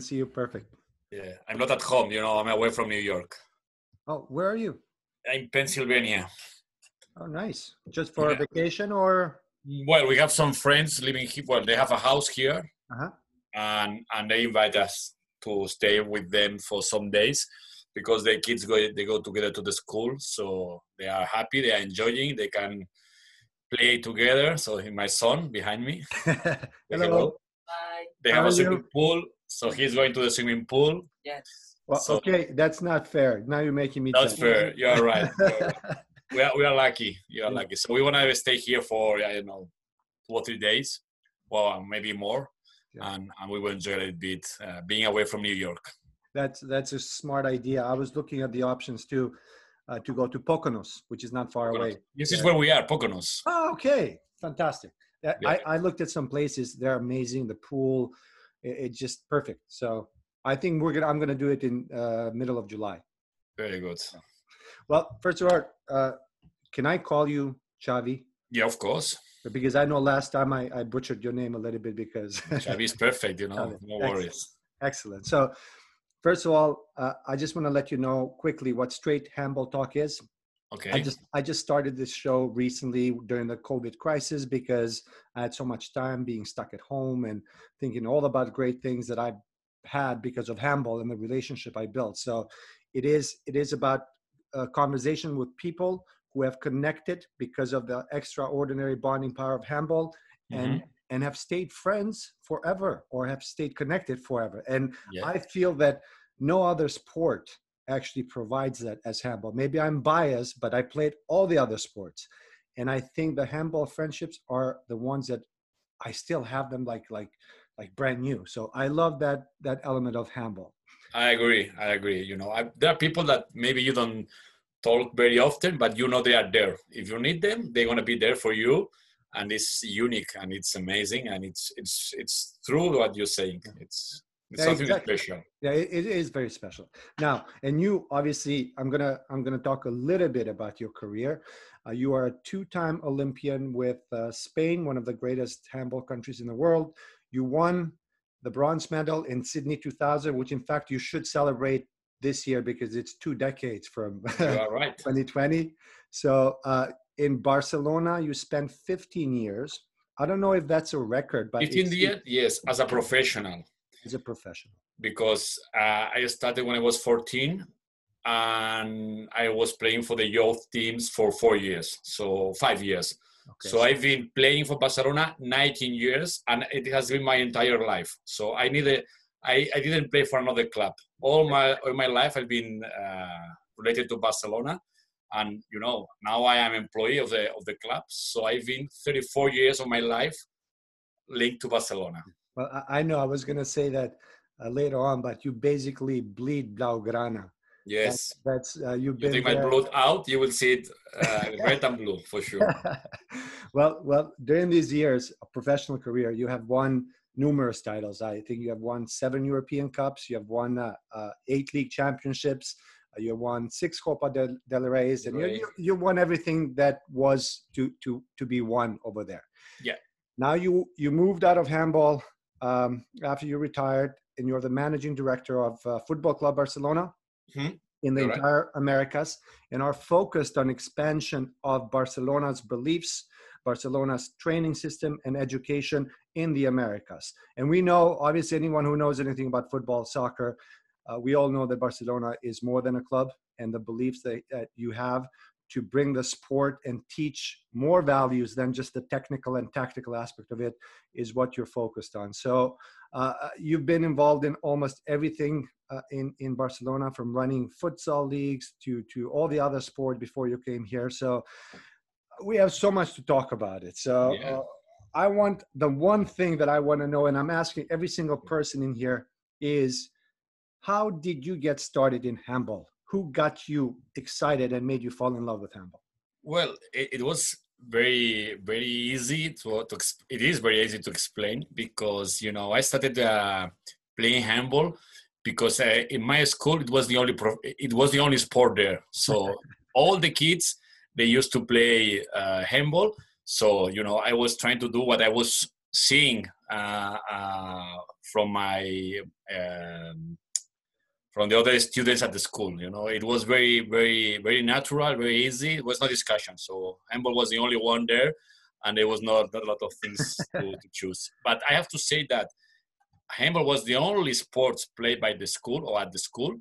see you perfect. Yeah, I'm not at home. You know, I'm away from New York. Oh, where are you? In Pennsylvania. Oh, nice. Just for Yeah. a vacation or? Well, we have some friends living here. Well, they have a house here, Uh-huh. and and they invite us to stay with them for some days because their kids go they go together to the school, so they are happy. They are enjoying. They can play together. So my son behind me. Hello. Bye. They have are a swimming pool, so he's going to the swimming pool. Yes. Well, So- okay, that's not fair. Now you're making me. That's jealous. fair. You're right. You're right. we are, we are lucky. You are lucky. So we want to stay here for I don't know two or three days, well maybe more, Yeah. and and we will enjoy it a bit uh, being away from New York. That's that's a smart idea. I was looking at the options too, uh, to go to Poconos, which is not far away. This is Yeah. where we are, Poconos. Oh, okay, fantastic. Yeah. I, I looked at some places; they're amazing. The pool, it, it's just perfect. So I think we're gonna. I'm gonna do it in uh, middle of July. Very good. Well, first of all, uh, can I call you Chavi? Yeah, of course. Because I know last time I, I butchered your name a little bit because Chavi is perfect. You know, Xavi. no Excellent. worries. excellent. So, first of all, uh, I just want to let you know quickly what straight handball talk is. Okay. I just I just started this show recently during the COVID crisis because I had so much time being stuck at home and thinking all about great things that I've had because of handball and the relationship I built. So it is it is about a conversation with people who have connected because of the extraordinary bonding power of handball and mm-hmm. and have stayed friends forever or have stayed connected forever. And Yeah. I feel that no other sport actually provides that as handball. Maybe I'm biased, but I played all the other sports. And I think the handball friendships are the ones that I still have them like like like brand new. So I love that that element of handball. I agree. I agree. You know, I, there are people that maybe you don't talk very often, but you know they are there. If you need them, they're gonna be there for you, and it's unique and it's amazing and it's it's it's true what you're saying. It's it's Yeah, something exactly. special. Yeah, it, it is very special. Now, and you obviously, I'm gonna I'm gonna talk a little bit about your career. Uh, you are a two-time Olympian with uh, Spain, one of the greatest handball countries in the world. You won the bronze medal in Sydney 2000, which in fact you should celebrate this year because it's two decades from right. 2020. So uh, in Barcelona, you spent 15 years. I don't know if that's a record, but 15 years, yes, as a professional, as a professional. because uh, I started when I was 14, and I was playing for the youth teams for four years, so five years. Okay. So I've been playing for Barcelona 19 years, and it has been my entire life. So I needed, I, I didn't play for another club. All my all my life I've been uh, related to Barcelona, and you know now I am employee of the of the club. So I've been 34 years of my life linked to Barcelona. Well, I, I know I was going to say that uh, later on, but you basically bleed Blaugrana. Yes, That's, that's uh, you've you been take my blood out, you will see it uh, red and blue for sure. well, well, during these years of professional career, you have won numerous titles. I think you have won seven European Cups. You have won uh, uh, eight league championships. Uh, you won six Copa del, del Reyes, and you, you, you won everything that was to to to be won over there. Yeah. Now you you moved out of handball um, after you retired, and you're the managing director of uh, Football Club Barcelona Mhm. in the entire Americas, and are focused on expansion of Barcelona's beliefs, Barcelona's training system, and education in the Americas. And we know, obviously, anyone who knows anything about football, soccer, uh, we all know that Barcelona is more than a club, and the beliefs that, that you have to bring the sport and teach more values than just the technical and tactical aspect of it is what you're focused on. So uh, you've been involved in almost everything uh, in in Barcelona, from running futsal leagues to to all the other sport before you came here. So we have so much to talk about it. So Yeah. uh, I want the one thing that I want to know, and I'm asking every single person in here is, how did you get started in handball? Who got you excited and made you fall in love with handball? Well, it, it was very very easy to, to it is very easy to explain because you know I started uh, playing handball because uh, in my school it was the only pro- it was the only sport there. So all the kids they used to play uh, handball. So you know I was trying to do what I was seeing uh, uh, from my um, from the other students at the school. You know, it was very, very, very natural, very easy. It was no discussion. So handball was the only one there, and there was not, not a lot of things to, to, choose. But I have to say that handball was the only sports played by the school or at the school.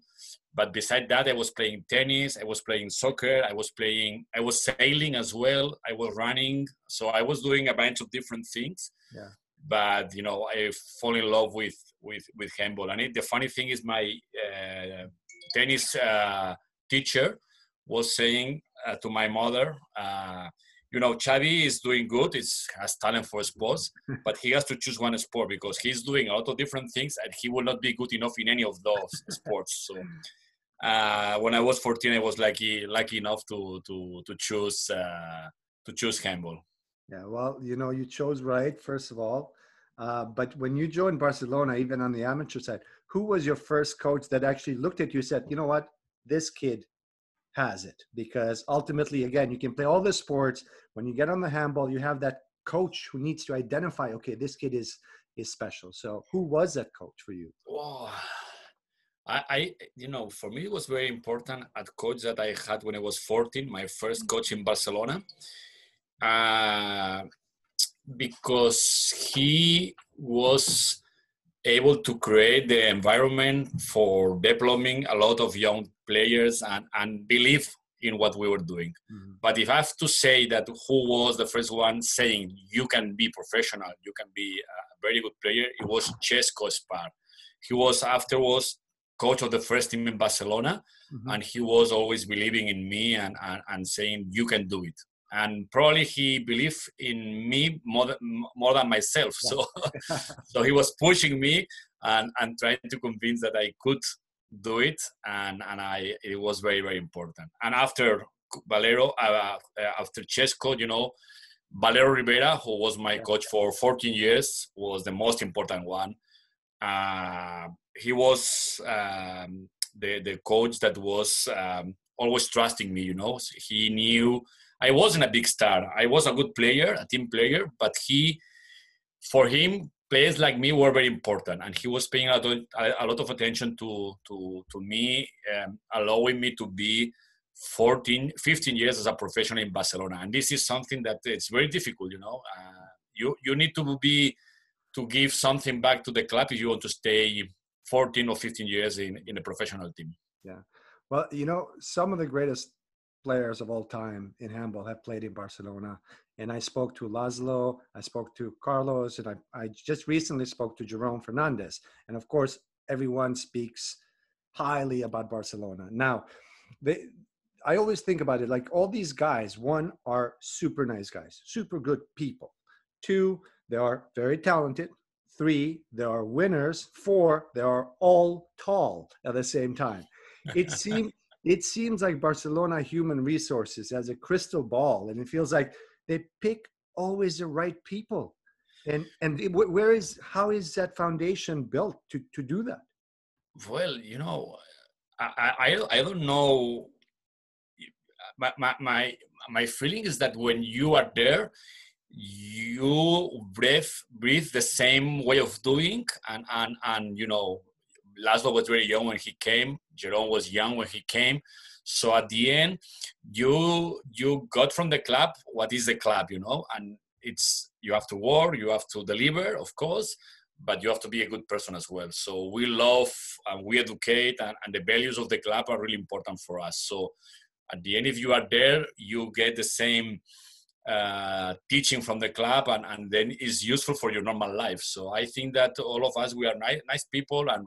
But beside that, I was playing tennis, I was playing soccer, I was playing, I was sailing as well, I was running. So I was doing a bunch of different things. Yeah but you know I fall in love with with with handball. And it, the funny thing is, my uh, tennis uh, teacher was saying uh, to my mother, uh, you know, Xavi is doing good. He has talent for sports, but he has to choose one sport because he's doing a lot of different things, and he will not be good enough in any of those sports. So. Uh, when I was 14, I was lucky lucky enough to to to choose uh, to choose handball. Yeah, well, you know, you chose right, first of all. Uh, but when you joined Barcelona, even on the amateur side, who was your first coach that actually looked at you and said, you know what, this kid has it? Because ultimately, again, you can play all the sports. When you get on the handball, you have that coach who needs to identify, okay, this kid is is special. So who was that coach for you? Oh, I, I, you know, for me, it was very important at coach that I had when I was 14, my first coach in Barcelona. Uh, because he was able to create the environment for developing a lot of young players and, and believe in what we were doing. Mm-hmm. But if I have to say that who was the first one saying you can be professional, you can be a very good player, it was Xesco Espar. He was afterwards coach of the first team in Barcelona, mm-hmm. and he was always believing in me and, and, and saying you can do it and probably he believed in me more than, more than myself. So so he was pushing me and and trying to convince that i could do it. And and i it was very very important. And after valero uh, uh after Xesco you know valero rivera who was my coach for 14 years was the most important one. Uh, he was um, the the coach that was um, always trusting me you know. He knew I wasn't a big star. I was a good player, a team player, but he, for him, players like me were very important, and he was paying a lot of, a lot of attention to to to me, um, allowing me to be 14, 15 years as a professional in Barcelona. And this is something that it's very difficult. You know, uh, you you need to be to give something back to the club if you want to stay 14 or 15 years in in a professional team. Yeah. Well, you know, some of the greatest players of all time in handball have played in Barcelona. And I spoke to Laszlo, I spoke to Carlos, and I, I just recently spoke to Jerome Fernandez. And of course, everyone speaks highly about Barcelona. Now, they, I always think about it like all these guys, one, are super nice guys, super good people. Two, they are very talented. Three, they are winners. Four, they are all tall at the same time. It seems it seems like Barcelona Human Resources has a crystal ball, and it feels like they pick always the right people. And and where is how is that foundation built to to do that? Well, you know, I I, I don't know. My, my my my feeling is that when you are there, you breathe breathe the same way of doing, and and and you know Laszlo was very young when he came. Jerome was young when he came. So at the end, you you got from the club what is the club, you know, and it's you have to work, you have to deliver, of course, but you have to be a good person as well. So we love and we educate, and, and the values of the club are really important for us. So at the end, if you are there, you get the same uh, teaching from the club and, and then is useful for your normal life. So I think that all of us, we are nice, nice people and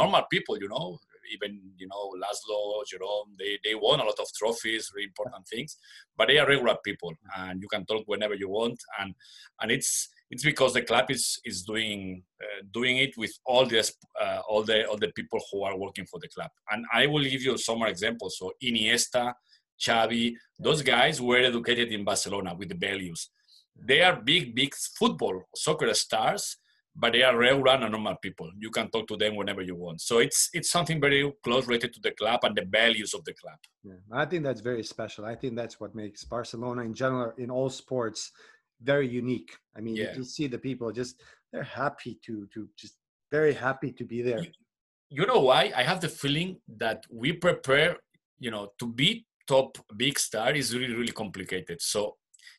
normal people, you know, even you know Laszlo, Jerome, they they won a lot of trophies, really important things, but they are regular people, and you can talk whenever you want, and and it's it's because the club is is doing uh, doing it with all the uh, all the all the people who are working for the club, and I will give you some more examples. So Iniesta, Xavi, those guys were educated in Barcelona with the values. They are big, big football, soccer stars, but they are regular and normal people. You can talk to them whenever you want. So it's it's something very close related to the club and the values of the club. Yeah, I think that's very special. I think that's what makes Barcelona in general in all sports very unique. I mean, Yeah. you see the people just they're happy to to just very happy to be there. you know why i have the feeling that we prepare you know to be top big star is really really complicated so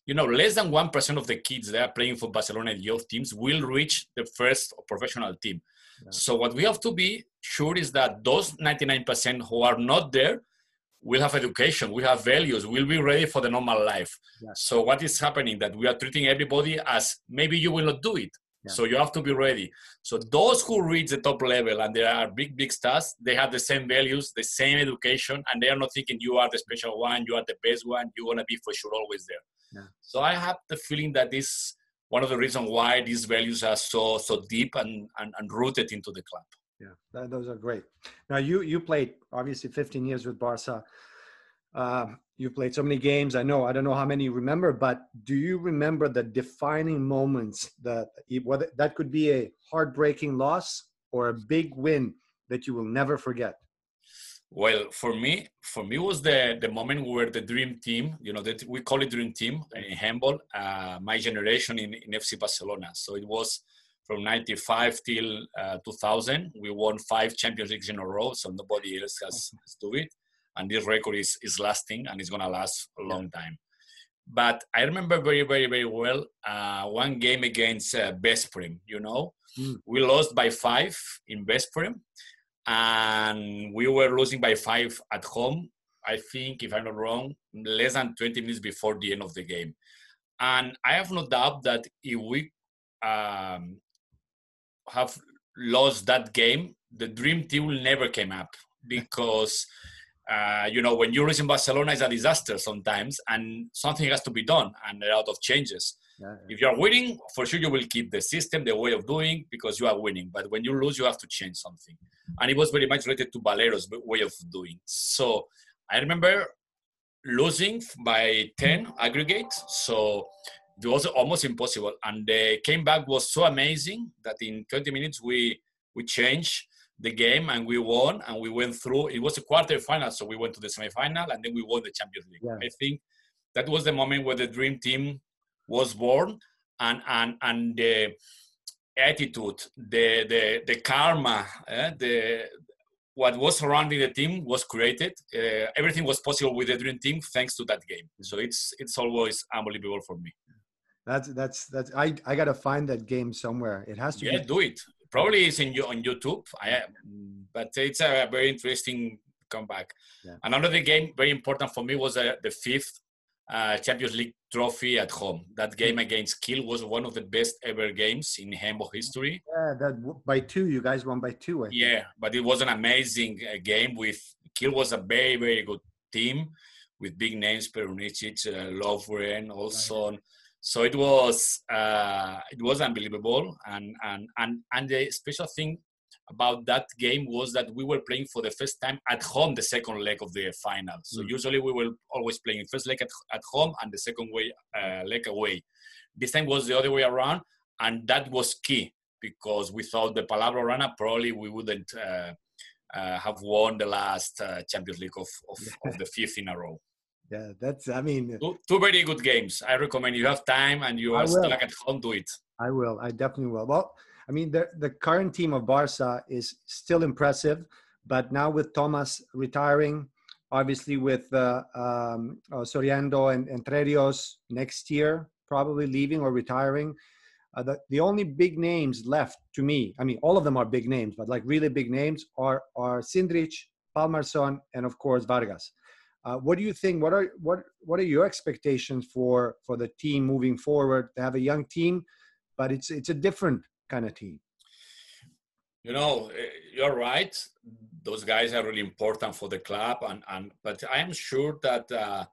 you know less than 1% of the kids that are playing for barcelona youth teams will reach the first professional team Yeah. so what we have to be sure is that those 99% who are not there will have education we have values we'll be ready for the normal life Yeah. so what is happening that we are treating everybody as maybe you will not do it Yeah. so you have to be ready so those who reach the top level and they are big, big stars, they have the same values, the same education, and they are not thinking you are the special one, you are the best one, you're gonna be for sure always there. Yeah. So I have the feeling that this one of the reasons why these values are so so deep and, and, and rooted into the club. Yeah, those are great. Now you you played obviously 15 years with Barca. Um, you played so many games. I know. I don't know how many you remember, but do you remember the defining moments that whether that could be a heartbreaking loss or a big win that you will never forget? Well, for me, for me was the the moment where the dream team, you know, that we call it dream team in handball, uh, my generation in, in FC Barcelona. So it was from 95 till uh, 2000. We won five Champions Leagues in a row, so nobody else has, has do it. And this record is, is lasting and it's going to last a long time. But I remember very, very, very well uh, one game against uh, Veszprem, you know. Mm. We lost by five in Veszprem and we were losing by five at home. I think, if I'm not wrong, less than 20 minutes before the end of the game. And I have no doubt that if we um, have lost that game, the dream team will never came up because uh, you know when you lose in Barcelona is a disaster sometimes, and something has to be done, and a lot of changes. Yeah, If you are winning, for sure you will keep the system, the way of doing, because you are winning. But when you lose, you have to change something. And it was very much related to Valero's way of doing. So I remember losing by 10 aggregate. So it was almost impossible. And the came back was so amazing that in 20 minutes we we changed the game and we won and we went through. It was a quarter final, so we went to the semi-final and then we won the Champions League. Yeah. I think that was the moment where the dream team was born and and and the attitude, the the the karma, eh, the what was surrounding the team was created. Uh, everything was possible with the dream team thanks to that game. So it's it's always unbelievable for me. that's that's that's. I I gotta find that game somewhere. It has to Yeah, be. do it. Probably it's in you on YouTube. I, but it's a very interesting comeback. Yeah. Another game very important for me was uh, the fifth uh, Champions League trophy at home. That game against Kiel was one of the best ever games in handball history. Yeah, that by two. You guys won by two. I think. Yeah, but it was an amazing uh, game. With Kiel was a very very good team with big names: Perunicic, uh, Lövgren, Olsson. So it was uh, it was unbelievable, and and and and the special thing about that game was that we were playing for the first time at home the second leg of the final. So Mm. usually we were always playing first leg at, at home and the second way uh, leg away. This time was the other way around, and that was key because without the Palau Blaugrana, probably we wouldn't uh, uh, have won the last uh, Champions League of, of, of the fifth in a row. Yeah, that's. I mean, Two, two very good games. I recommend you have time and you are stuck at home, do it. I will. I definitely will. Well, I mean, the the current team of Barca is still impressive, but now with Tomás retiring, obviously with uh, um, uh, Sorhaindo and Entrerríos next year probably leaving or retiring, uh, the the only big names left to me. I mean, all of them are big names, but like really big names are are Cindric, Palmarsson, and of course Vargas. Uh, what do you think? What are what what are your expectations for for the team moving forward? They have a young team, but it's it's a different kind of team. You know, eh, you're right. Those guys are really important for the club, and, and but I am sure that uh,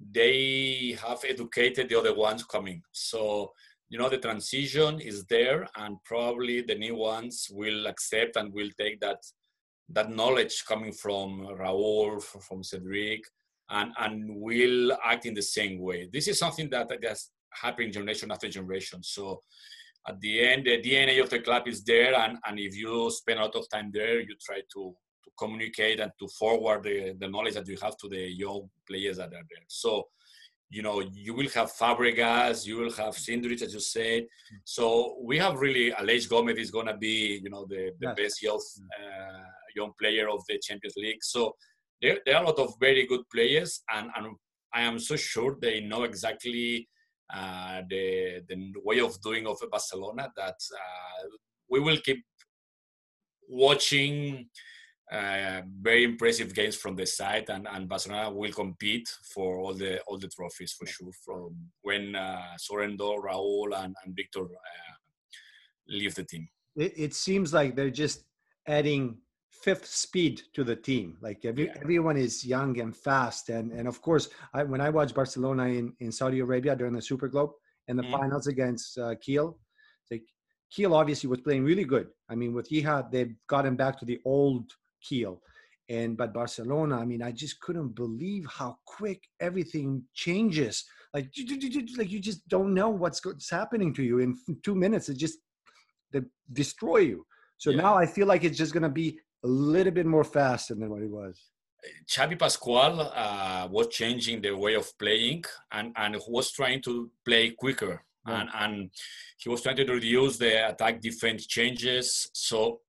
they have educated the other ones coming. So you know, the transition is there, and probably the new ones will accept and will take that that knowledge coming from Raúl, from Cedric, and and will act in the same way. This is something that I guess happening generation after generation. So at the end, the DNA of the club is there, and, and if you spend a lot of time there, you try to, to communicate and to forward the, the knowledge that you have to the young players that are there. So you know, you will have Fabregas, you will have Cindric, as you said. So we have really Aleix Gomez is going to be, you know, the, the yes. best youth, uh, young player of the Champions League. So there, there are a lot of very good players, and, and I am so sure they know exactly the the way of doing of Barcelona that uh, we will keep watching uh, very impressive games from the side, and, and Barcelona will compete for all the all the trophies for sure. From when uh, Sorhaindo, Raúl, and, and Victor uh, leave the team, it, it, seems like they're just adding fifth speed to the team. Like every, yeah. everyone is young and fast, and and of course, I, when I watched Barcelona in, in Saudi Arabia during the Super Globe and the mm. finals against uh, Kiel, like Kiel obviously was playing really good. I mean, with Jícha, they've gotten back to the old Kiel. And but Barcelona, I mean, I just couldn't believe how quick everything changes. Like, like you just don't know what's happening to you in two minutes. It just they destroy you. So yeah. now I feel like it's just gonna be a little bit more faster than what he was. Xavi Pascual uh, was changing the way of playing and, and was trying to play quicker. And, and he was trying to reduce the attack defense changes. So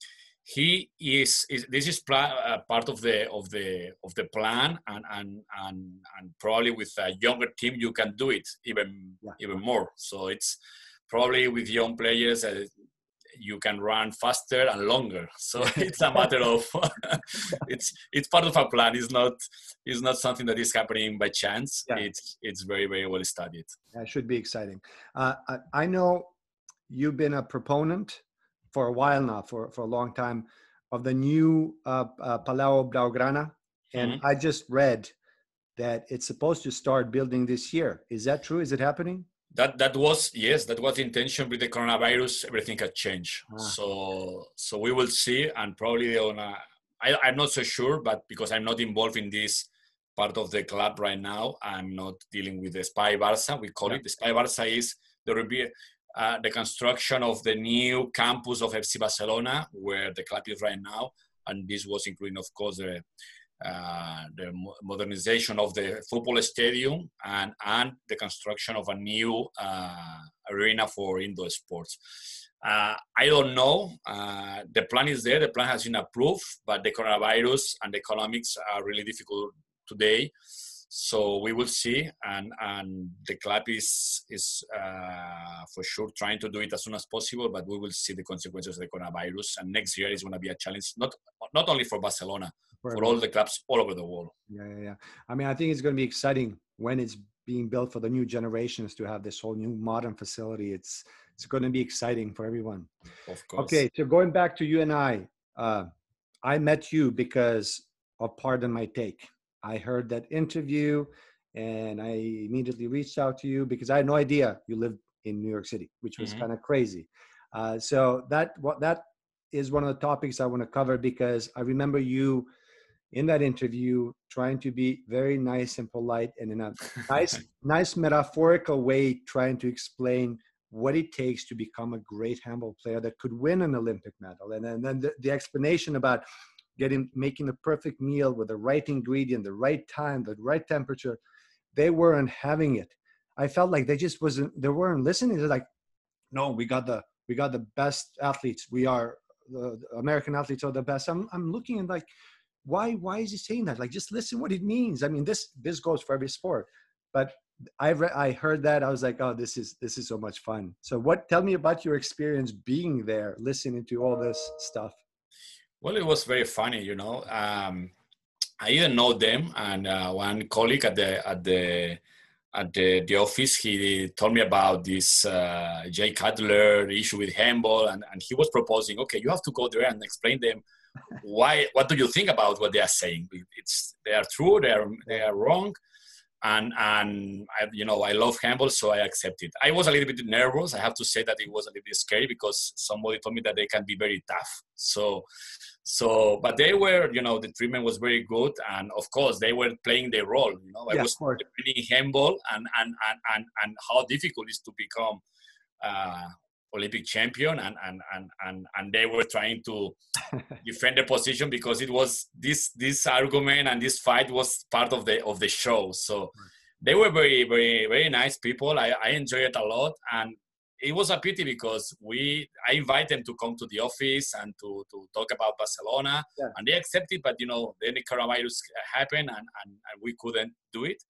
he is, is this is uh, part of the of the of the plan and and and, and probably with a younger team you can do it even yeah. even more so it's probably with young players uh, you can run faster and longer so it's a matter of it's it's part of a plan it's not it's not something that is happening by chance yeah. it's it's very very well studied that should be exciting uh, I, I know you've been a proponent for a while now, for, for a long time, of the new uh, uh, Palau Blaugrana. And mm-hmm. I just read that it's supposed to start building this year. Is that true? Is it happening? That that was yes, that was the intention with the coronavirus. Everything had changed, ah. so so we will see, and probably on a, I, I'm not so sure, but because I'm not involved in this part of the club right now, I'm not dealing with the Espai Barça. We call yeah. it the Espai Barça is there will be uh, the construction of the new campus of FC Barcelona, where the club is right now, and this was including, of course, the, uh, the modernization of the football stadium and, and the construction of a new uh, arena for indoor sports. Uh, I don't know. Uh, the plan is there. The plan has been approved, but the coronavirus and the economics are really difficult today so we will see and and the club is is uh, for sure trying to do it as soon as possible but we will see the consequences of the coronavirus and next year is going to be a challenge not not only for barcelona for, for all the clubs all over the world. Yeah, yeah yeah. I mean i think it's going to be exciting when it's being built for the new generations to have this whole new modern facility. It's it's going to be exciting for everyone. Of course. okay so going back to you and i uh, i met you because of pardon my take. I heard that interview and I immediately reached out to you because I had no idea you lived in New York City, which was mm-hmm. kind of crazy. Uh, so that what that is one of the topics I want to cover because I remember you in that interview trying to be very nice and polite and in a nice nice metaphorical way trying to explain what it takes to become a great handball player that could win an Olympic medal and, and then the, the explanation about getting making the perfect meal with the right ingredient, the right time, the right temperature. They weren't having it. I felt like they just wasn't. They weren't listening. They're like, no, we got the we got the best athletes. We are the, American athletes are the best. I'm I'm looking and like, why why is he saying that? Like, just listen what it means. I mean, this this goes for every sport, but I re- I heard that I was like, oh, this is this is so much fun. So, what? Tell me about your experience being there, listening to all this stuff. Well, it was very funny, you know. Um, I didn't know them, and uh, one colleague at the at the at the, the office, he told me about this uh, Jay Cutler issue with handball, and, and he was proposing, okay, you have to go there and explain them why. What do you think about what they are saying? It's they are true, they are they are wrong, and and I, you know I love handball, so I accepted. I was a little bit nervous. I have to say that it was a little bit scary because somebody told me that they can be very tough. So so, but they were, you know, the treatment was very good, and of course they were playing their role. You know, I yeah, was playing handball, and and and and and how difficult it is to become uh, Olympic champion, and and and and and they were trying to defend the position because it was this this argument and this fight was part of the of the show. So. they were very, very, very nice people. I, I enjoyed it a lot, and it was a pity because we I invited them to come to the office and to, to talk about Barcelona, yeah. and they accepted. But you know, then the coronavirus happened, and, and, and we couldn't do it.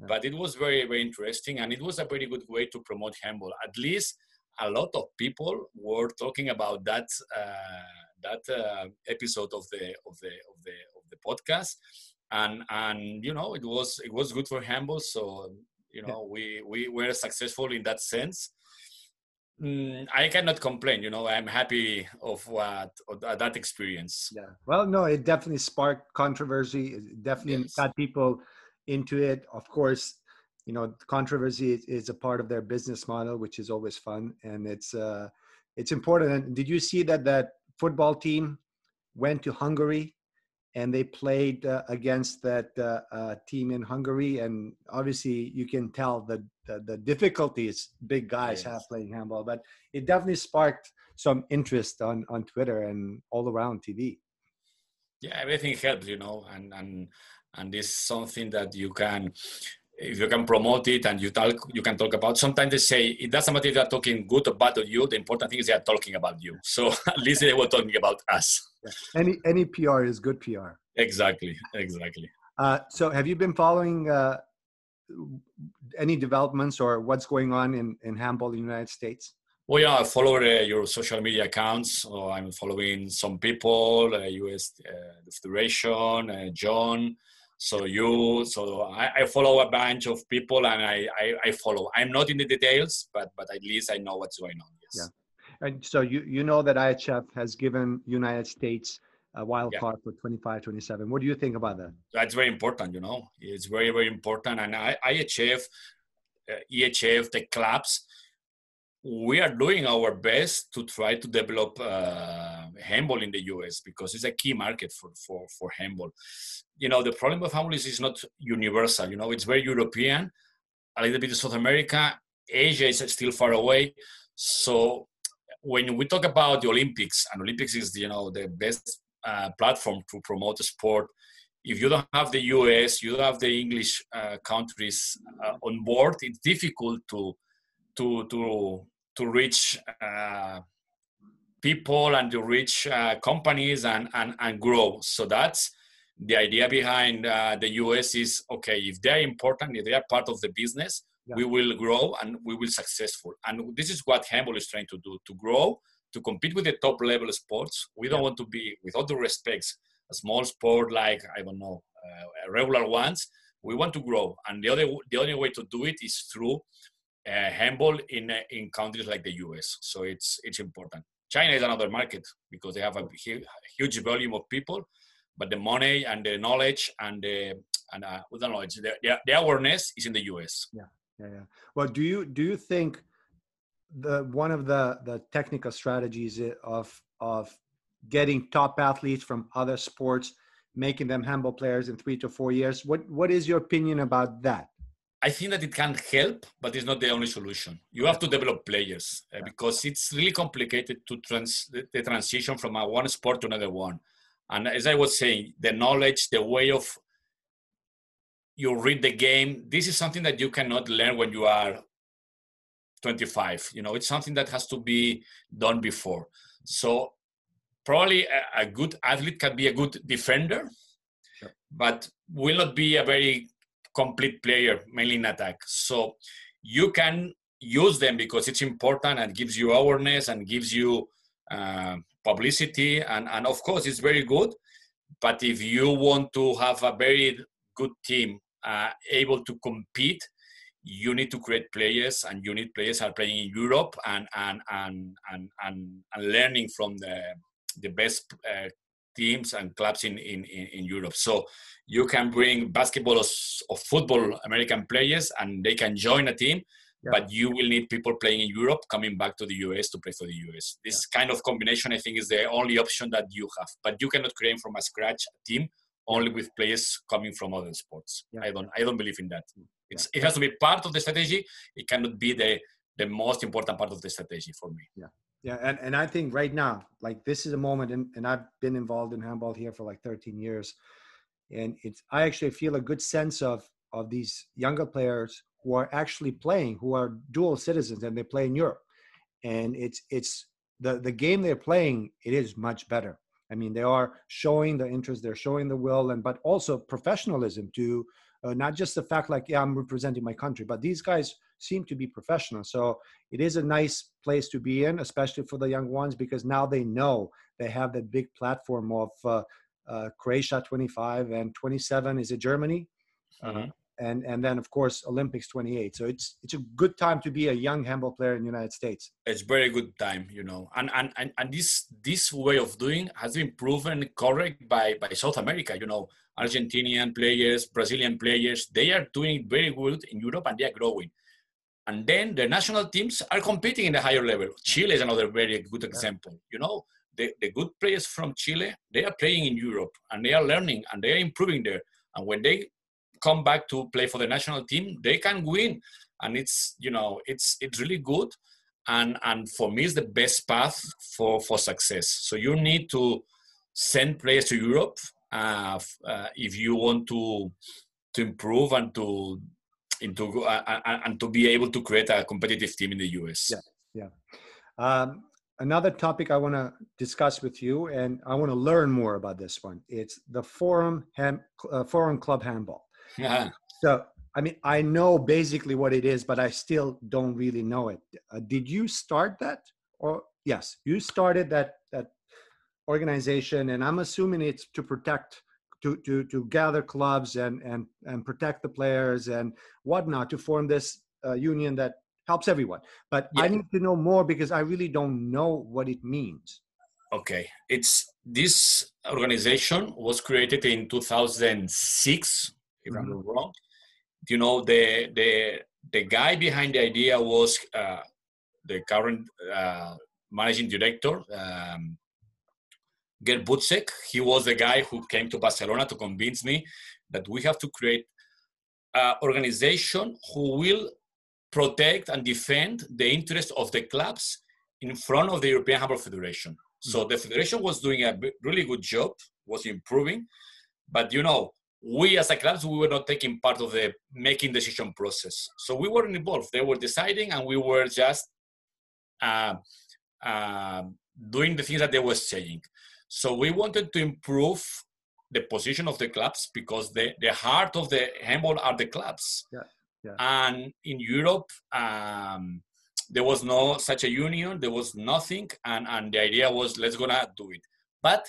Yeah. But it was very, very interesting, and it was a very good way to promote handball. At least a lot of people were talking about that uh, that uh, episode of the of the of the of the podcast and and you know it was it was good for handball so you know we we were successful in that sense mm, i cannot complain you know i'm happy of what of that experience. Yeah. Well no it definitely sparked controversy. It definitely yes. got people into it. Of course you know controversy is, a part of their business model which is always fun and it's uh it's important. And did you see that that football team went to hungary and they played uh, against that uh, uh, team in Hungary. And obviously, you can tell the, the, the difficulties big guys yes. have playing handball, but it definitely sparked some interest on, on Twitter and all around TV. Yeah, everything helps, you know, and, and, and this is something that you can if you can promote it and you talk, you can talk about. Sometimes they say it doesn't matter if they're talking good or bad of you. The important thing is they are talking about you. So at least they were talking about us. Yeah. Any any PR is good PR. Exactly, exactly. Uh, so have you been following uh, any developments or what's going on in in handball in the United States? Well, yeah, I follow uh, your social media accounts. So I'm following some people, uh, US uh, Federation, uh, John so you so I, I, follow a bunch of people and I, I, I follow i'm not in the details but but at least i know what's going on yes yeah and so you you know that ihf has given united states a wild yeah. card for 25 27 what do you think about that that's very important you know it's very very important and I, ihf uh, ehf the clubs we are doing our best to try to develop uh, handball in the US because it's a key market for, for, for handball. You know, the problem with handball is it's not universal. You know, it's very European, a little bit of South America. Asia is still far away. So when we talk about the Olympics, and Olympics is, you know, the best uh, platform to promote the sport, if you don't have the US, you don't have the English uh, countries uh, on board, it's difficult to to to to reach uh, people and to reach uh, companies and, and and grow. So that's the idea behind uh, the US is okay if they're important, if they are part of the business, yeah. we will grow and we will successful. And this is what handball is trying to do to grow to compete with the top level sports. We don't yeah. want to be, with all the respects, a small sport like I don't know uh, regular ones. We want to grow, and the other the only way to do it is through uh, handball in uh, in countries like the US. So it's it's important. China is another market because they have a huge volume of people, but the money and the knowledge and the and uh, the knowledge, the, the, the awareness is in the US. Yeah, yeah, yeah. Well, do you do you think the one of the the technical strategies of of getting top athletes from other sports, making them handball players in three to four years? What what is your opinion about that? I think that it can help, but it's not the only solution. You have to develop players uh, because it's really complicated to trans the, the transition from a one sport to another one. And as I was saying, the knowledge, the way of you read the game, this is something that you cannot learn when you are 25. You know, it's something that has to be done before. So probably a, a good athlete can be a good defender, sure. but will not be a very complete player, mainly in attack. So you can use them because it's important and gives you awareness and gives you uh, publicity and, and of course it's very good but if you want to have a very good team uh, able to compete you need to create players and you need players are playing in europe and and and and, and, and learning from the the best uh, teams and clubs in, in, in Europe. So you can bring basketball or, or football American players and they can join a team, yeah. but you will need people playing in Europe coming back to the US to play for the US. This yeah. kind of combination, I think, is the only option that you have. But you cannot create from a scratch a team only with players coming from other sports. Yeah. I don't I don't believe in that. It's, It has to be part of the strategy. It cannot be the the most important part of the strategy for me. Yeah. Yeah, and, and I think right now, like this is a moment, and, and I've been involved in handball here for like 13 years, and it's I actually feel a good sense of of these younger players who are actually playing, who are dual citizens, and they play in Europe. And it's it's the the game they're playing. It is much better. I mean, they are showing the interest, they're showing the will, and but also professionalism to uh, not just the fact like yeah, I'm representing my country, but these guys seem to be professional. So it is a nice place to be in, especially for the young ones, because now they know they have that big platform of uh, uh, Croatia 25 and 27 is it Germany, uh, mm-hmm. And and then of course Olympics 28. So it's it's a good time to be a young handball player in the United States. It's very good time, you know, and and and, and this this way of doing has been proven correct by by South America, you know. Argentinian players, Brazilian players, they are doing very good in Europe and they are growing. And then the national teams are competing in the higher level. Chile is another very good example. You know, the, the good players from Chile, they are playing in Europe and they are learning and they are improving there. And when they come back to play for the national team, they can win. And it's, you know, it's it's really good. And and for me, it's the best path for, for success. So you need to send players to Europe uh, uh, if you want to to improve and to into uh, and to be able to create a competitive team in the US. Yeah, yeah. Um, another topic I want to discuss with you, and I want to learn more about this one. It's the Forum Ham, uh, Forum Club Handball. Yeah. So, I mean, I know basically what it is, but I still don't really know it. Uh, did you start that, or yes, you started that that organization, and I'm assuming it's to protect to to to gather clubs and and and protect the players and whatnot to form this uh, union that helps everyone. But yeah. I need to know more because I really don't know what it means. Okay, it's this organization was created in 2006, if mm-hmm. I'm not wrong. You know the the the guy behind the idea was uh, the current uh, managing director, um, Gerd Butzeck. He was the guy who came to Barcelona to convince me that we have to create an organization who will protect and defend the interests of the clubs in front of the European Handball Federation. So mm. the federation was doing a really good job, was improving, but you know, we as a clubs we were not taking part of the making decision process. So we weren't involved. They were deciding, and we were just uh, uh, doing the things that they were saying. So we wanted to improve the position of the clubs because the, the heart of the handball are the clubs. Yeah, yeah. And in Europe, um, there was no such a union. There was nothing, and and the idea was let's gonna do it. But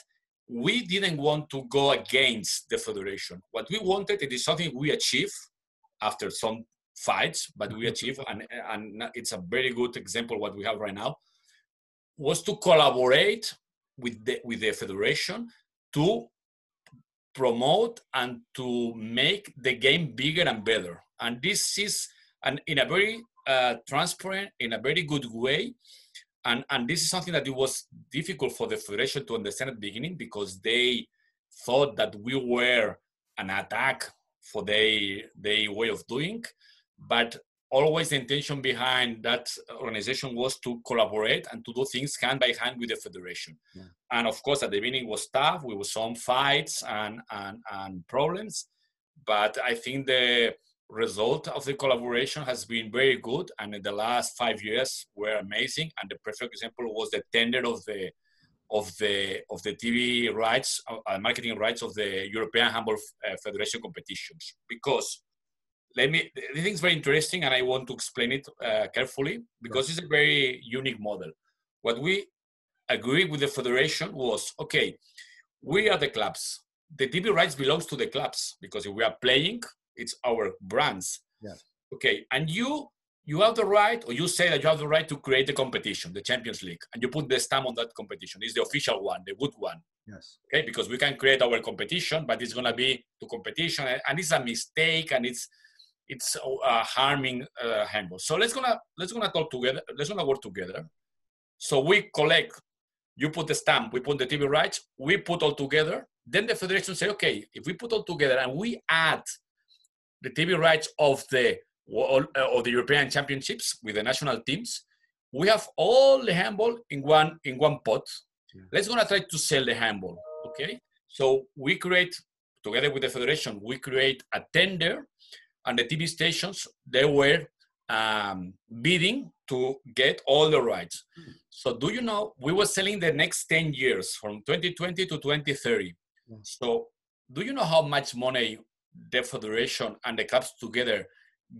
we didn't want to go against the federation. What we wanted, it is something we achieved after some fights, but we achieved, and and it's a very good example what we have right now, was to collaborate with the with the federation to promote and to make the game bigger and better. And this is and in a very uh, transparent, in a very good way. And, and this is something that it was difficult for the federation to understand at the beginning because they thought that we were an attack for their, their way of doing. But always the intention behind that organization was to collaborate and to do things hand by hand with the federation. Yeah. And of course, at the beginning was tough. We were some fights and, and, and problems, but I think the result of the collaboration has been very good. And in the last five years were amazing. And the perfect example was the tender of the of the of the TV rights, uh, marketing rights of the European Handball uh, Federation competitions because let me i think it's very interesting and i want to explain it uh, carefully because it's a very unique model what we agreed with the federation was okay we are the clubs the tv rights belongs to the clubs because if we are playing it's our brands yeah. okay and you you have the right or you say that you have the right to create the competition the champions league and you put the stamp on that competition it's the official one the good one yes okay because we can create our competition but it's going to be to competition and it's a mistake and it's it's uh, harming uh, handball. So let's gonna let's gonna talk together. Let's gonna work together. So we collect. You put the stamp. We put the TV rights. We put all together. Then the federation say, okay, if we put all together and we add the TV rights of the uh, of the European Championships with the national teams, we have all the handball in one in one pot. Yeah. Let's gonna try to sell the handball. Okay. So we create together with the federation. We create a tender and the TV stations they were um, bidding to get all the rights. Mm. So do you know we were selling the next 10 years from 2020 to 2030. Yeah. So do you know how much money the federation and the clubs together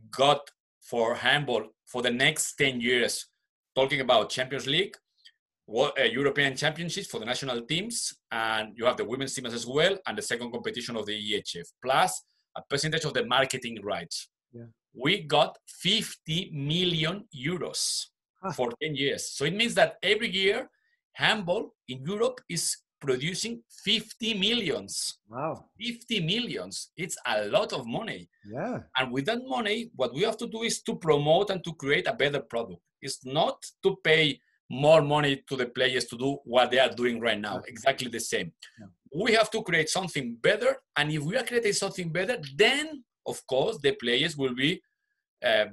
got for handball for the next 10 years? Talking about Champions League, what, uh, European Championships for the national teams, and you have the women's teams as well, and the second competition of the EHF, plus a percentage of the marketing rights. Yeah. We got 50 million euros huh. for 10 years. So it means that every year, handball in Europe is producing 50 millions. Wow. 50 millions. It's a lot of money. Yeah. And with that money, what we have to do is to promote and to create a better product. It's not to pay more money to the players to do what they are doing right now, exactly the same. Yeah. We have to create something better, and if we are creating something better, then of course the players will be, uh,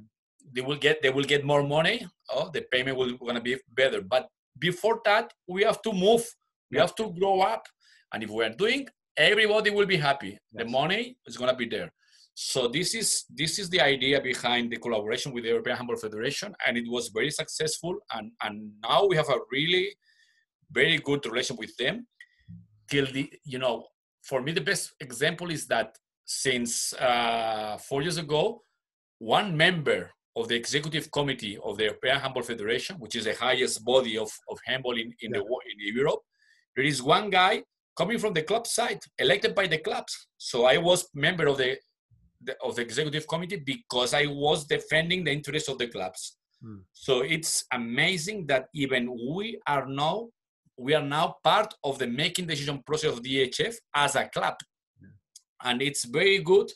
they will get they will get more money. Oh, the payment will gonna be better. But before that, we have to move. We have to grow up, and if we are doing, everybody will be happy. The money is gonna be there. So this is this is the idea behind the collaboration with the European Handball Federation, and it was very successful. And and now we have a really very good relation with them. Till the you know, for me the best example is that since uh, four years ago, one member of the executive committee of the European Handball Federation, which is the highest body of, of handball in, in, yeah. the, in Europe, there is one guy coming from the club side, elected by the clubs. So I was member of the the, of the executive committee because I was defending the interests of the clubs. Mm. So it's amazing that even we are now we are now part of the making decision process of EHF as a club, yeah. and it's very good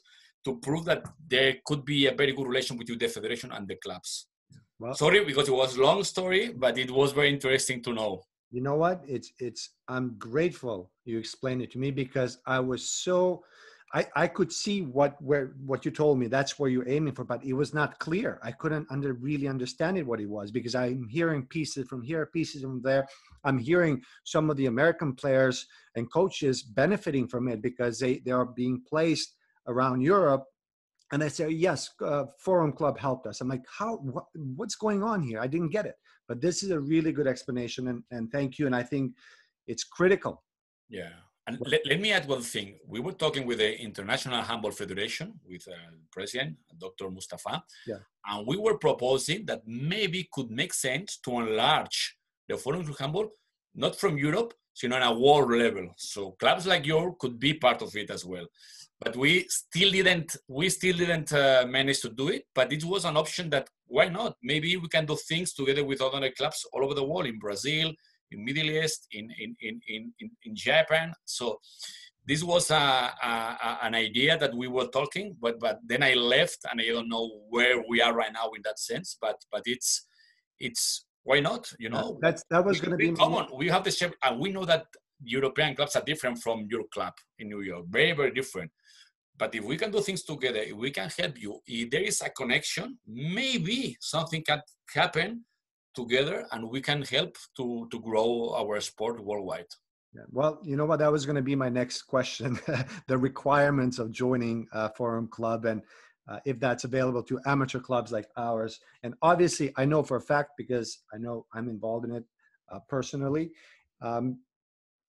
to prove that there could be a very good relation between the federation and the clubs. Well, Sorry because it was long story, but it was very interesting to know. You know what? It's it's. I'm grateful you explained it to me because I was so I, I could see what where what you told me. That's where you're aiming for but it was not clear. I couldn't under really understand it what it was because i'm hearing pieces from here pieces from there. I'm hearing some of the american players and coaches benefiting from it because they they are being placed around europe. And they say yes uh, forum club helped us. I'm like how what, what's going on here? I didn't get it but this is a really good explanation and, and thank you and i think it's critical yeah and let, let, me add one thing. We were talking with the International Handball Federation, with uh, President Dr. Moustafa, yeah. and we were proposing that maybe could make sense to enlarge the Forum to Handball, not from Europe, you know, on a world level. So clubs like yours could be part of it as well. But we still didn't. We still didn't uh, manage to do it. But it was an option that why not? Maybe we can do things together with other clubs all over the world in Brazil, in Middle East, in, in, in, in, in Japan. So this was a, a, an idea that we were talking, but, but then I left and I don't know where we are right now in that sense, but, but it's, it's, why not? You know, that's, that was going to be common. We have the same, and we know that European clubs are different from your club in New York, very, very different. But if we can do things together, if we can help you, if there is a connection, maybe something can happen together and we can help to, to grow our sport worldwide. Yeah. Well, you know what? That was going to be my next question the requirements of joining a Forum Club and uh, if that's available to amateur clubs like ours. And obviously, I know for a fact because I know I'm involved in it uh, personally. Um,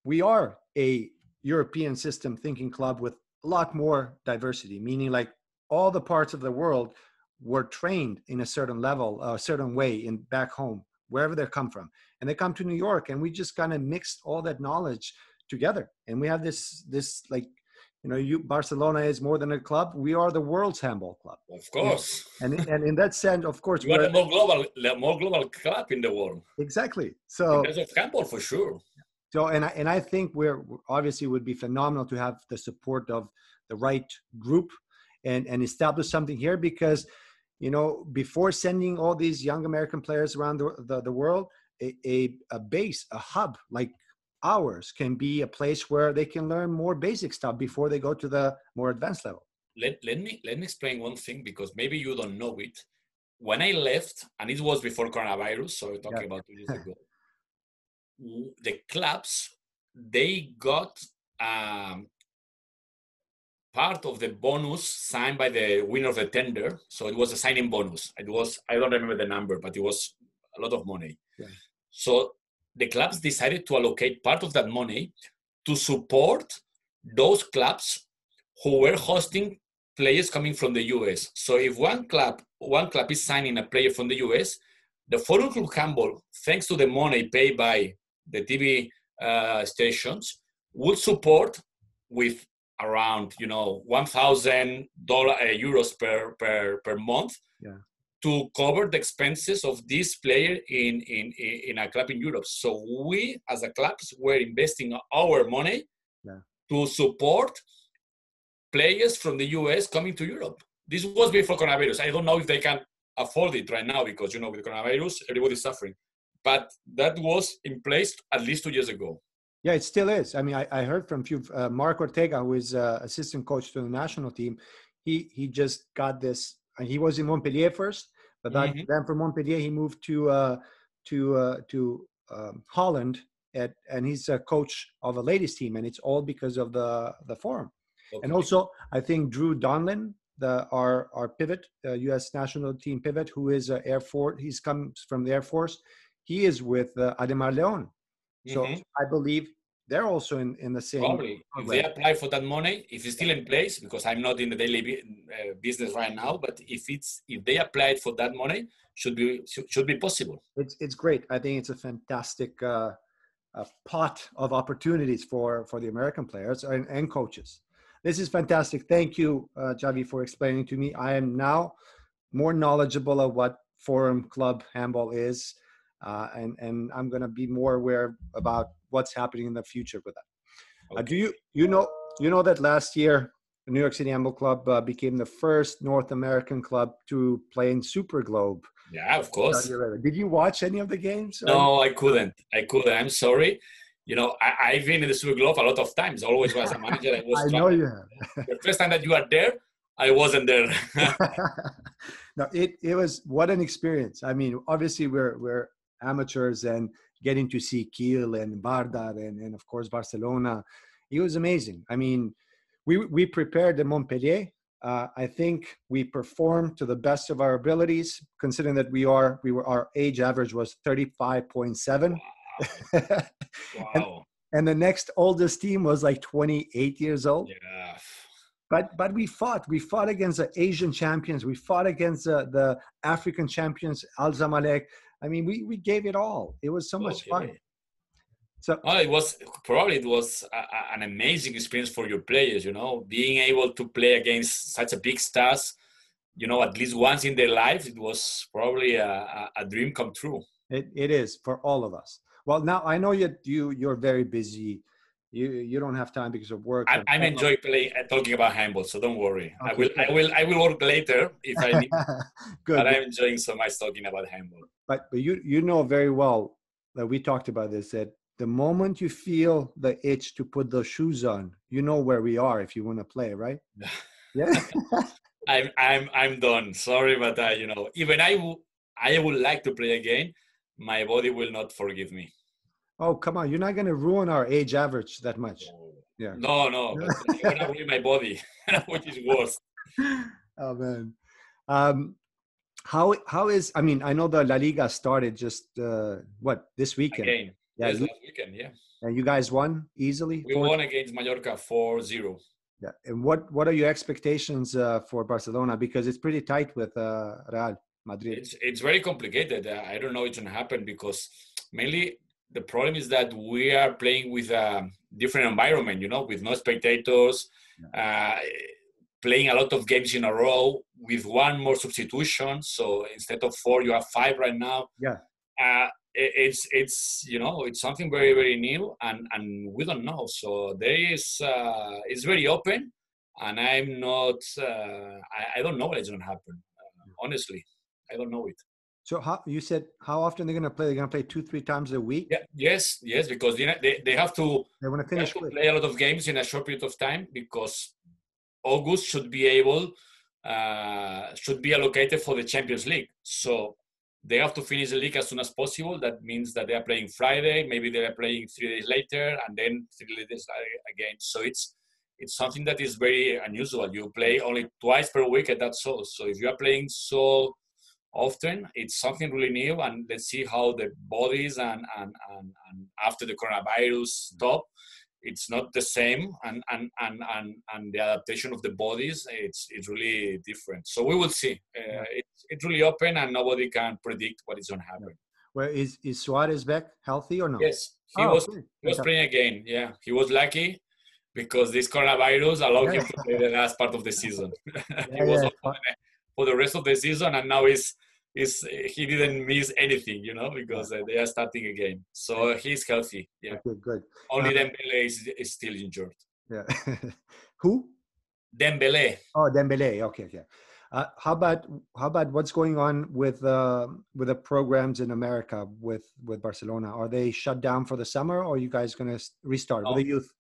we are a European system thinking club with a lot more diversity, meaning like all the parts of the world were trained in a certain level, a certain way in back home, wherever they come from. And they come to New York and we just kind of mixed all that knowledge together. And we have this, this like, you know, you Barcelona is more than a club. We are the world's handball club. Of course. And and in that sense, of course, we are the more global, the more global club in the world. Exactly. So there's a handball for sure. So and I and I think we're obviously would be phenomenal to have the support of the right group and and establish something here because you know, before sending all these young American players around the, the, the world, a, a, a, base, a hub like ours can be a place where they can learn more basic stuff before they go to the more advanced level. Let, let me let me explain one thing because maybe you don't know it. When I left, and it was before coronavirus, so we're talking yeah. about two years ago, the clubs they got um, part of the bonus signed by the winner of the tender. So it was a signing bonus. It was I don't remember the number, but it was a lot of money. Yeah. So the clubs decided to allocate part of that money to support those clubs who were hosting players coming from the US. So if one club one club is signing a player from the US, the Forum Club Handball, thanks to the money paid by the TV uh, stations, would support with around you know one thousand dollar uh, euros per per per month Yeah. To cover the expenses of this player in in in a club in Europe. So we as a clubs were investing our money Yeah. to support players from the US coming to Europe. This was before coronavirus. I don't know if they can afford it right now because you know with coronavirus everybody's suffering. But that was in place at least two years ago. Yeah, it still is. I mean, I, I heard from few uh, Mark Ortega, who is uh, assistant coach to the national team. He he just got this. And he was in Montpellier first, but that, Mhm. then from Montpellier he moved to uh, to uh, to um, Holland, at, and he's a coach of a ladies team, and it's all because of the the forum. And also, I think Drew Donlin, the our our pivot, uh, U.S. national team pivot, who is uh, Air Force. He's comes from the Air Force. He is with uh, Ademar Leon. So Mhm. I believe they're also in, in the same. Probably. If they apply for that money, if it's still in place, because I'm not in the daily uh, business right now, but if it's if they applied for that money, should be should, should be possible. It's it's great. I think it's a fantastic uh, uh, pot of opportunities for for the American players and, and coaches. This is fantastic. Thank you, uh, Javi, for explaining to me. I am now more knowledgeable of what Forum Club handball is, uh, and and I'm going to be more aware about what's happening in the future with that. Uh, do you you know you know that last year the New York City Handball Club uh, became the first North American club to play in Super Globe. Yeah, of course. Did you watch any of the games? No, I couldn't. I couldn't. I'm sorry. You know, I, I've been in the Super Globe a lot of times. Always was a manager. I was. I know you have. The first time that you are there, I wasn't there. no, it it was what an experience. I mean, obviously we're we're amateurs and getting to see Kiel and Vardar and, and of course Barcelona. It was amazing. I mean, we we prepared the Montpellier. Uh, I think we performed to the best of our abilities, considering that we are we were our age average was thirty five point seven. wow. and the next oldest team was like 28 years old Yeah. but but we fought we fought against the asian champions we fought against the, the african champions al zamalek i mean we we gave it all it was so much fun so Well, it was probably it was a, a- an amazing experience for your players. You know, being able to play against such a big stars, you know, at least once in their life, it was probably a, a, a dream come true. it, it is for all of us well now i know you you you're very busy you you don't have time because of work I, I'm enjoying playing, uh, talking about handball, so don't worry. I will, I will, I will work later if I need. good but I'm enjoying so much talking about handball. but but you you know very well that we talked about this that the moment you feel the itch to put those shoes on you know where we are if you want to play right yeah I'm, I'm, I'm done. Sorry, but uh, you know, even I, w- I would like to play again. My body will not forgive me. Oh come on you're not going to ruin our age average that much. Yeah. No, no, but you're gonna ruin my body, which is worse. oh man. Um how how is i mean i know the la liga started just uh what this weekend? Again, yeah yes, you, last weekend, yeah. and you guys won easily? We won against Mallorca 4-0. yeah and what what are your expectations uh for barcelona? Because it's pretty tight with uh real madrid. It's it's very complicated. Uh, I don't know what's gonna happen because mainly the problem is that we are playing with a different environment, you know, with no spectators, uh, playing a lot of games in a row with one more substitution. So instead of four, you have five right now. Yeah. Uh, it's it's you know it's something very very new and and we don't know. So there is uh, it's very open, and I'm not. Uh, I, I don't know what's gonna happen. Uh, honestly, I don't know it. So how you said how often they're going to play they're going to play two three times a week Yeah, yes, yes, because you know, they, they have to, they want to finish to play a lot of games in a short period of time because August should be able uh, should be allocated for the Champions League. So they have to finish the league as soon as possible. That means that they are playing Friday, maybe they are playing three days later, and then three days again. So it's it's something that is very unusual. You play only twice per week, and that's all. So if you are playing so often, it's something really new. And let's see how the bodies and and and, and after the coronavirus stop, it's not the same, and and and and and the adaptation of the bodies, it's it's really different. So we will see. Uh, it's it's really open, and nobody can predict what is going to happen. Well, is is Suarez back healthy or no? Yes, he oh, was okay. he was playing again. Yeah, he was lucky because this coronavirus allowed him to play the last part of the season. Yeah, he was yeah. For the rest of the season, and now he's, he's he didn't miss anything, you know, because uh, they are starting again. So he's healthy. Yeah, okay, good. Only uh, Dembele is, is still injured. Yeah. Who? Dembele. Oh, Dembele. Okay, okay. Uh, how about how about what's going on with uh, with the programs in America with with Barcelona? Are they shut down for the summer, or are you guys going to restart oh. with the youth?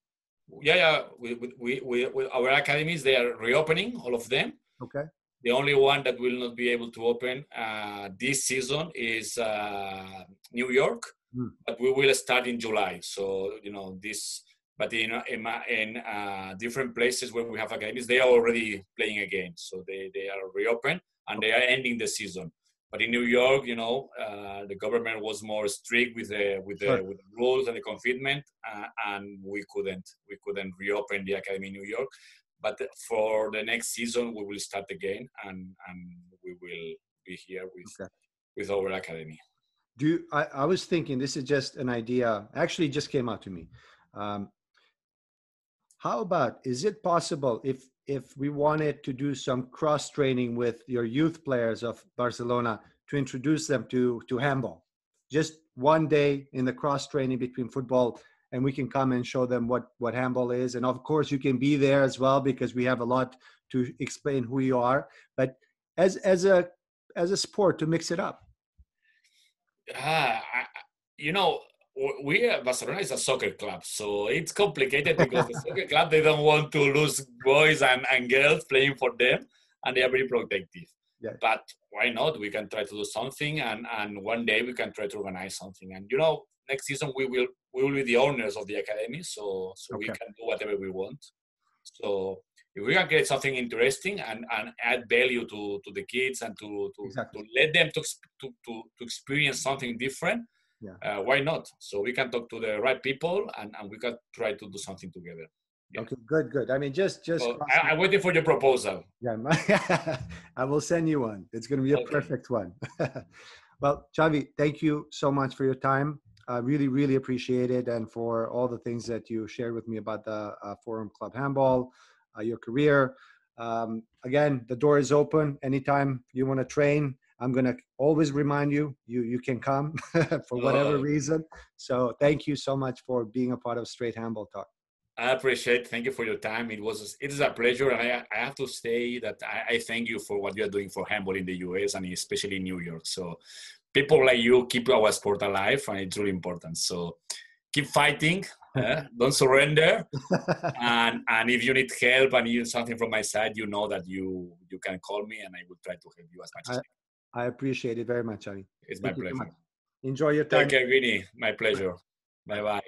Yeah, yeah. We, we, we, we, our academies they are reopening all of them. Okay. The only one that will not be able to open uh, this season is uh, New York, mm. but we will start in July. So you know this but in in, in uh, different places where we have academies, they are already playing again, so they they are reopened and they are ending the season. But in New York, you know, uh, the government was more strict with the with the, sure. with the rules and the confinement, uh, and we couldn't we couldn't reopen the academy in New York. But for the next season, we will start again, and and we will be here with okay. with our academy. Do you, I, I was thinking this is just an idea. Actually, just came out to me. Um, how about is it possible if if we wanted to do some cross training with your youth players of Barcelona to introduce them to to handball? Just one day in the cross training between football and we can come and show them what what handball is. And of course you can be there as well because we have a lot to explain who you are. But as as a as a sport to mix it up. Uh, you know we Barcelona is a soccer club, so it's complicated because the soccer club they don't want to lose boys and, and girls playing for them, and they are very protective. Yeah. But why not? We can try to do something, and and one day we can try to organize something. And you know, next season we will we will be the owners of the academy, so so okay. we can do whatever we want. So if we can get something interesting and, and add value to, to the kids and to, to, exactly. to let them to, to, to, to experience something different, yeah. Uh, why not? So we can talk to the right people and, and we can try to do something together. Yeah. Okay, good, good. I mean, just, just. Well, I, am waiting for your proposal. Yeah, my, I will send you one. It's going to be a okay. perfect one. well, Xavi, thank you so much for your time. I really, really appreciate it, and for all the things that you shared with me about the uh, Forum Club Handball, uh, your career. Um, again, the door is open anytime you want to train I'm going to always remind you, you, you can come for whatever reason. So thank you so much for being a part of Straight Handball Talk. I appreciate. Thank you for your time. It was it is a pleasure, and I, I have to say that I, I, thank you for what you are doing for handball in the U.S. and especially in New York. So people like you keep our sport alive, and it's really important. So keep fighting. Uh, don't surrender. and and if you need help and you need something from my side, you know that you you can call me, and I will try to help you as much I, as I can. I appreciate it very much, Ali. It's Thank my pleasure. Enjoy your time. Take care, Vinny. My pleasure. Bye bye.